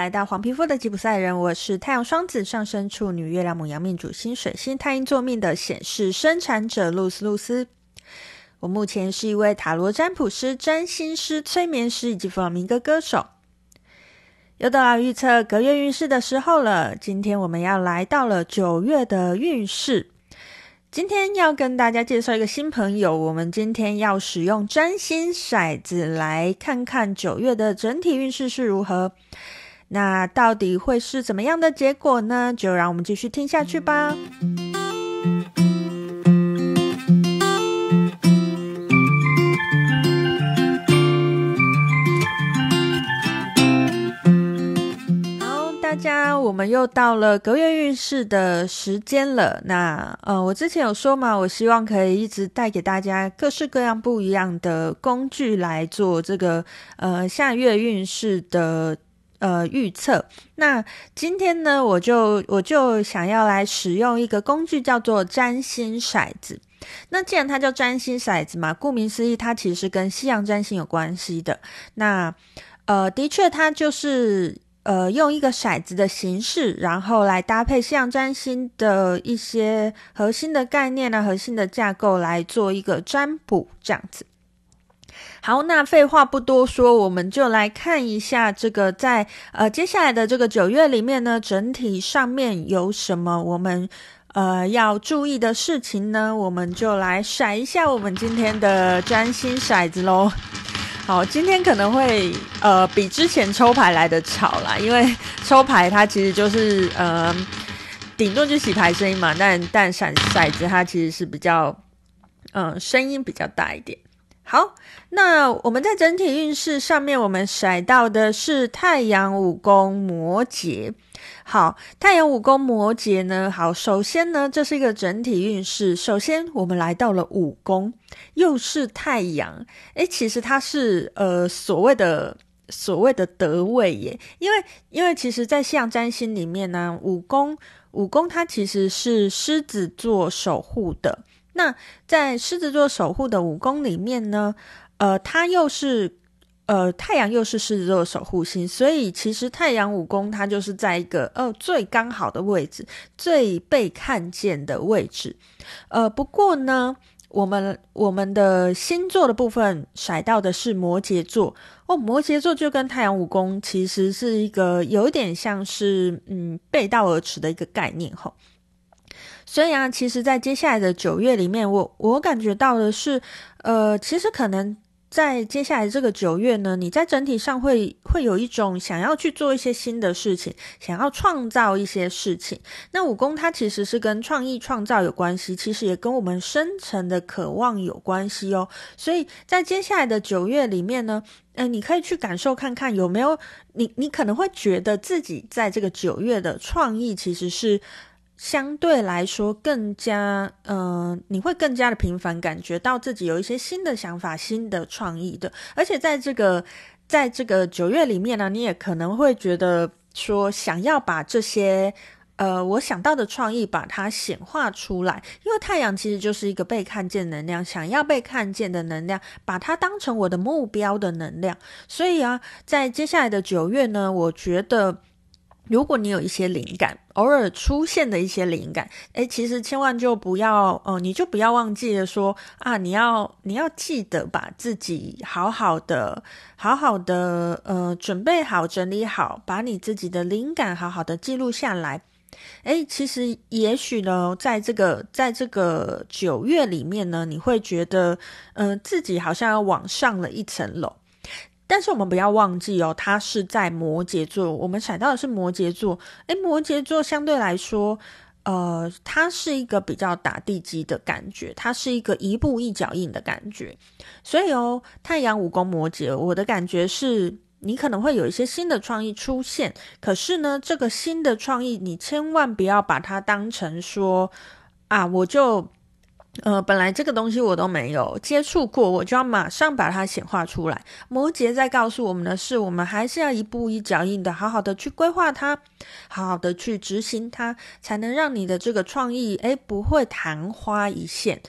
来到黄皮肤的吉普赛人，我是太阳双子上升处女月亮母羊命主星水星太阴坐命的显示生产者露丝露丝。我目前是一位塔罗占卜师、占星师、催眠师以及弗朗明哥歌手。又到了预测隔月运势的时候了，今天我们要来到了九月的运势。今天要跟大家介绍一个新朋友，我们今天要使用占星骰子来看看九月的整体运势是如何。那到底会是怎么样的结果呢？就让我们继续听下去吧。大家我们又到了隔月运势的时间了。那呃，我之前有说嘛，我希望可以一直带给大家各式各样不一样的工具来做这个呃下月运势的呃预测。那今天呢，我就我就想要来使用一个工具，叫做占星骰子。那既然它叫占星骰子嘛，顾名思义，它其实跟西洋占星有关系的。那呃，的确，它就是。呃，用一个骰子的形式，然后来搭配西洋占星的一些核心的概念啊，核心的架构来做一个占卜，这样子。好，那废话不多说，我们就来看一下这个在呃接下来的这个九月里面呢，整体上面有什么我们呃要注意的事情呢？我们就来甩一下我们今天的占星骰子喽。好，今天可能会呃比之前抽牌来的吵啦，因为 抽牌它其实就是呃顶多就洗牌声音嘛，但但骰骰子它其实是比较嗯、声音比较大一点。好，那我们在整体运势上面，我们甩到的是太阳五宫摩羯。好，太阳五宫摩羯呢？好，首先呢，这是一个整体运势。首先，我们来到了五宫，又是太阳。诶，其实它是呃所谓的所谓的得位耶，因为因为其实在西洋占星里面呢，五宫五宫它其实是狮子座守护的。那在狮子座守护的五宫里面呢，呃，它又是。呃，太阳又是狮子座的守护星，所以其实太阳五宫它就是在一个呃最刚好的位置，最被看见的位置。呃，不过呢，我们我们的星座的部分甩到的是摩羯座哦，摩羯座就跟太阳五宫其实是一个有点像是嗯背道而驰的一个概念吼。所以啊，其实，在接下来的九月里面，我我感觉到的是，呃，其实可能。在接下来这个九月呢，你在整体上会会有一种想要去做一些新的事情，想要创造一些事情。那五宫它其实是跟创意创造有关系，其实也跟我们深层的渴望有关系哦。所以在接下来的九月里面呢，呃，你可以去感受看看有没有你，你可能会觉得自己在这个九月的创意其实是。相对来说，更加，嗯、你会更加的频繁感觉到自己有一些新的想法、新的创意的。而且在这个，在这个九月里面呢，你也可能会觉得说，想要把这些，呃，我想到的创意把它显化出来。因为太阳其实就是一个被看见能量，想要被看见的能量，把它当成我的目标的能量。所以啊，在接下来的九月呢，我觉得。如果你有一些灵感，偶尔出现的一些灵感，诶，其实千万就不要，哦、你就不要忘记了说啊，你要你要记得把自己好好的、好好的，呃，准备好、整理好，把你自己的灵感好好的记录下来。诶，其实也许呢，在这个在这个九月里面呢，你会觉得，呃，自己好像要往上了一层楼。但是我们不要忘记哦，它是在摩羯座，我们闪到的是摩羯座。诶，摩羯座相对来说，呃，它是一个比较打地基的感觉，它是一个一步一脚印的感觉。所以哦，太阳五宫摩羯，我的感觉是你可能会有一些新的创意出现。可是呢，这个新的创意，你千万不要把它当成说啊，我就。呃，本来这个东西我都没有接触过，我就要马上把它显化出来。摩羯在告诉我们的是，我们还是要一步一脚印的，好好的去规划它，好好的去执行它，才能让你的这个创意，诶，不会昙花一现。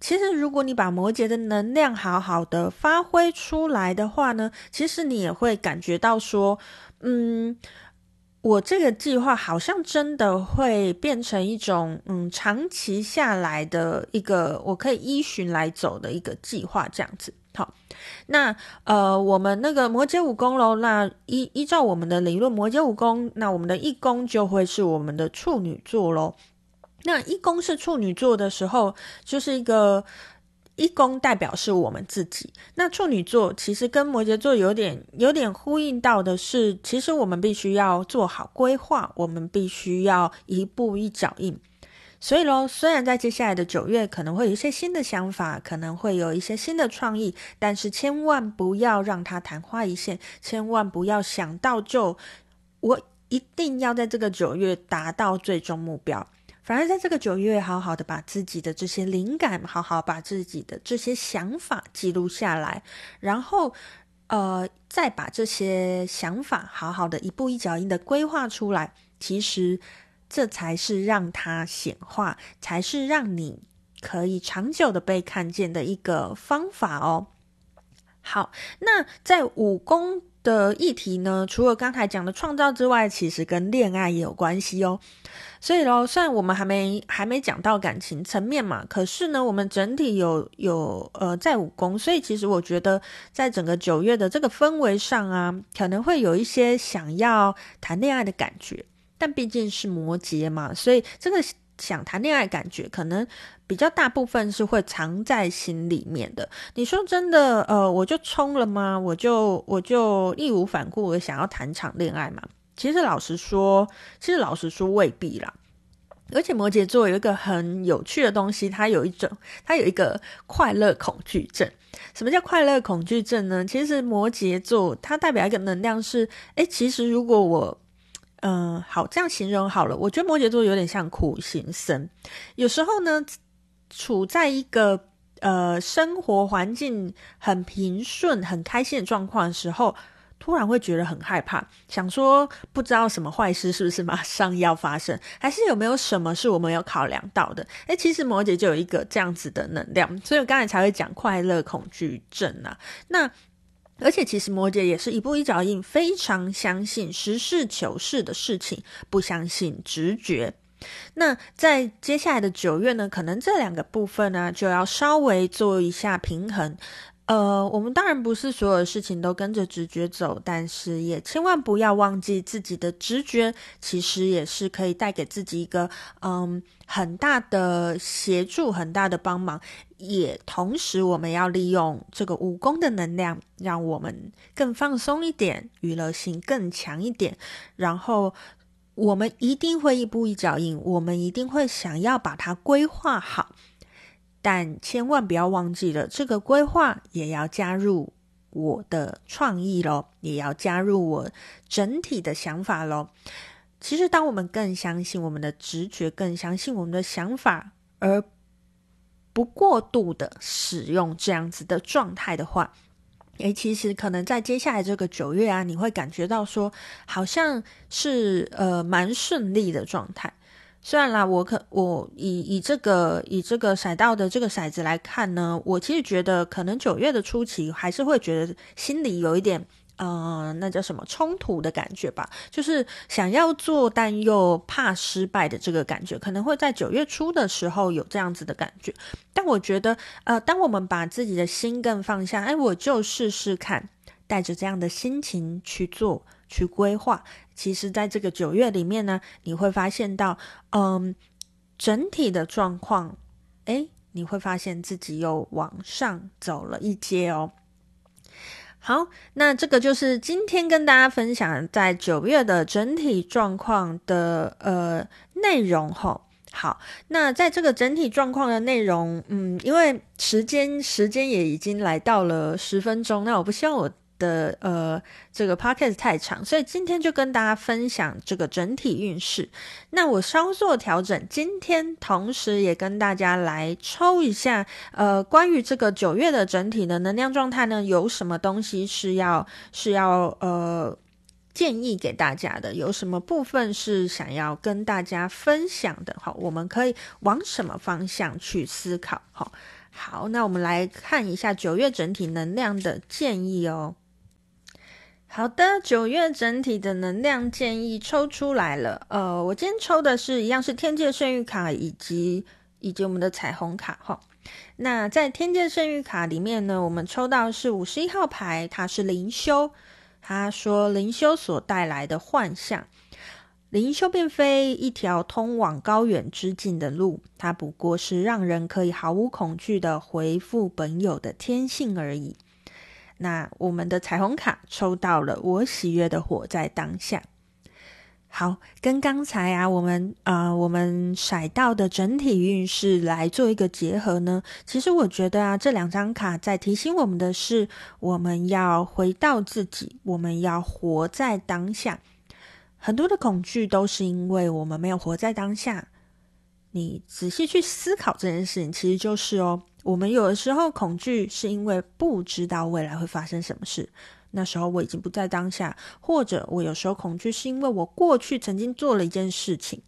其实，如果你把摩羯的能量好好的发挥出来的话呢，其实你也会感觉到说，嗯。我这个计划好像真的会变成一种，嗯，长期下来的一个我可以依循来走的一个计划，这样子。好，那呃，我们那个摩羯五宫喽，那依依照我们的理论，摩羯五宫，那我们的一宫就会是我们的处女座喽。那一宫是处女座的时候，就是一个。一宫代表是我们自己，那处女座其实跟摩羯座有点有点呼应到的是，其实我们必须要做好规划，我们必须要一步一脚印。所以喽，虽然在接下来的九月可能会有一些新的想法，可能会有一些新的创意，但是千万不要让它昙花一现，千万不要想到就我一定要在这个九月达到最终目标。反而在这个九月，好好的把自己的这些灵感，好好把自己的这些想法记录下来，然后，呃，再把这些想法好好的一步一脚印的规划出来。其实，这才是让它显化，才是让你可以长久的被看见的一个方法哦。好，那在五宫的议题呢，除了刚才讲的创造之外，其实跟恋爱也有关系哦。所以喽，虽然我们还没还没讲到感情层面嘛，可是呢，我们整体有有呃在五宫，所以其实我觉得在整个九月的这个氛围上啊，可能会有一些想要谈恋爱的感觉，但毕竟是摩羯嘛，所以这个想谈恋爱感觉可能比较大部分是会藏在心里面的。你说真的，呃，我就冲了吗？我就我就义无反顾的想要谈场恋爱嘛？其实老实说，其实老实说未必啦。而且摩羯座有一个很有趣的东西，它有一种，它有一个快乐恐惧症。什么叫快乐恐惧症呢？其实摩羯座它代表一个能量是，诶，其实如果我，嗯、呃，好，这样形容好了，我觉得摩羯座有点像苦行僧。有时候呢，处在一个呃生活环境很平顺、很开心的状况的时候。突然会觉得很害怕，想说不知道什么坏事是不是马上要发生，还是有没有什么是我们有考量到的？诶，其实摩羯就有一个这样子的能量，所以我刚才才会讲快乐恐惧症啊。那而且其实摩羯也是一步一脚印，非常相信实事求是的事情，不相信直觉。那在接下来的九月呢，可能这两个部分呢，就要稍微做一下平衡。呃，我们当然不是所有的事情都跟着直觉走，但是也千万不要忘记自己的直觉，其实也是可以带给自己一个嗯很大的协助、很大的帮忙。也同时，我们要利用这个武功的能量，让我们更放松一点，娱乐性更强一点。然后，我们一定会一步一脚印，我们一定会想要把它规划好。但千万不要忘记了，这个规划也要加入我的创意咯，也要加入我整体的想法咯。其实，当我们更相信我们的直觉，更相信我们的想法，而不过度的使用这样子的状态的话，诶，其实可能在接下来这个九月啊，你会感觉到说，好像是呃蛮顺利的状态。虽然啦，我可我以以这个以这个骰到的这个骰子来看呢，我其实觉得可能九月的初期还是会觉得心里有一点，呃，那叫什么冲突的感觉吧，就是想要做但又怕失败的这个感觉，可能会在九月初的时候有这样子的感觉。但我觉得，呃，当我们把自己的心更放下，哎，我就试试看，带着这样的心情去做。去规划，其实，在这个九月里面呢，你会发现到，嗯，整体的状况，诶，你会发现自己又往上走了一阶哦。好，那这个就是今天跟大家分享在九月的整体状况的呃内容吼。好，那在这个整体状况的内容，嗯，因为时间时间也已经来到了十分钟，那我不希望我。的呃，这个 podcast 太长，所以今天就跟大家分享这个整体运势。那我稍作调整，今天同时也跟大家来抽一下，呃，关于这个九月的整体的能量状态呢，有什么东西是要是要呃建议给大家的？有什么部分是想要跟大家分享的？好，我们可以往什么方向去思考？好，好，那我们来看一下九月整体能量的建议哦。好的，九月整体的能量建议抽出来了。呃，我今天抽的是一样是天界圣域卡以及以及我们的彩虹卡哈。那在天界圣域卡里面呢，我们抽到是五十一号牌，它是灵修。他说灵修所带来的幻象，灵修并非一条通往高远之境的路，它不过是让人可以毫无恐惧的回复本有的天性而已。那我们的彩虹卡抽到了，我喜悦的活在当下。好，跟刚才啊，我们呃，我们骰到的整体运势来做一个结合呢。其实我觉得啊，这两张卡在提醒我们的是，我们要回到自己，我们要活在当下。很多的恐惧都是因为我们没有活在当下。你仔细去思考这件事情，其实就是哦。我们有的时候恐惧是因为不知道未来会发生什么事，那时候我已经不在当下；或者我有时候恐惧是因为我过去曾经做了一件事情，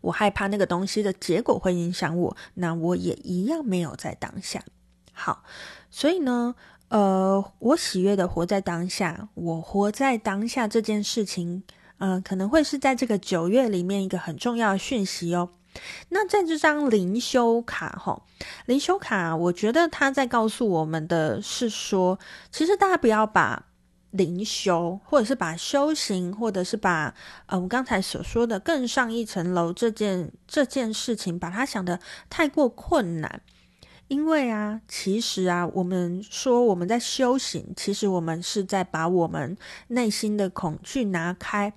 我害怕那个东西的结果会影响我，那我也一样没有在当下。好，所以呢，呃，我喜悦的活在当下，我活在当下这件事情，呃，可能会是在这个九月里面一个很重要的讯息哦。那在这张灵修卡哈，灵修卡，我觉得他在告诉我们的是说，其实大家不要把灵修，或者是把修行，或者是把呃我刚才所说的更上一层楼这件这件事情，把它想得太过困难。因为啊，其实啊，我们说我们在修行，其实我们是在把我们内心的恐惧拿开。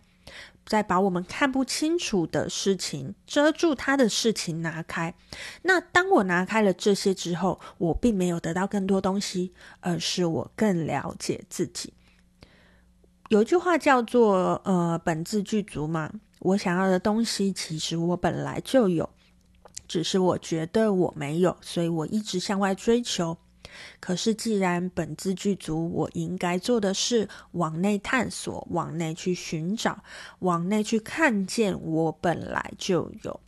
再把我们看不清楚的事情遮住，它的事情拿开。那当我拿开了这些之后，我并没有得到更多东西，而是我更了解自己。有一句话叫做“呃，本自具足”嘛。我想要的东西，其实我本来就有，只是我觉得我没有，所以我一直向外追求。可是，既然本自具足，我应该做的是往内探索，往内去寻找，往内去看见我本来就有。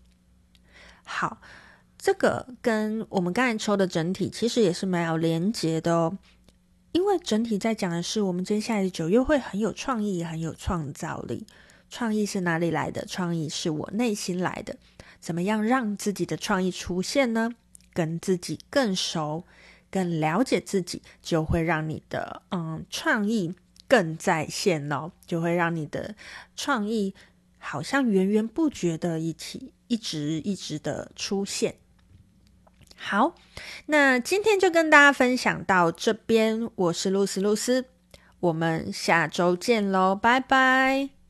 好，这个跟我们刚才抽的整体其实也是蛮有连结的哦。因为整体在讲的是，我们接下来的九月会很有创意，很有创造力。创意是哪里来的？创意是我内心来的。怎么样让自己的创意出现呢？跟自己更熟。更了解自己，就会让你的嗯创意更在线哦，就会让你的创意好像源源不绝的一起一直一直的出现。好，那今天就跟大家分享到这边，我是露丝露丝，我们下周见喽，拜拜。